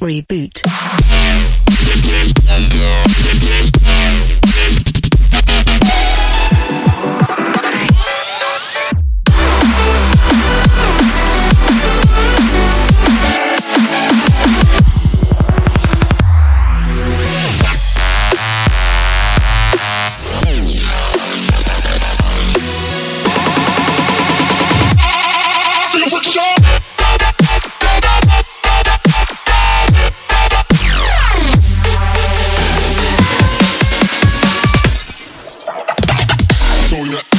Reboot. Cognac.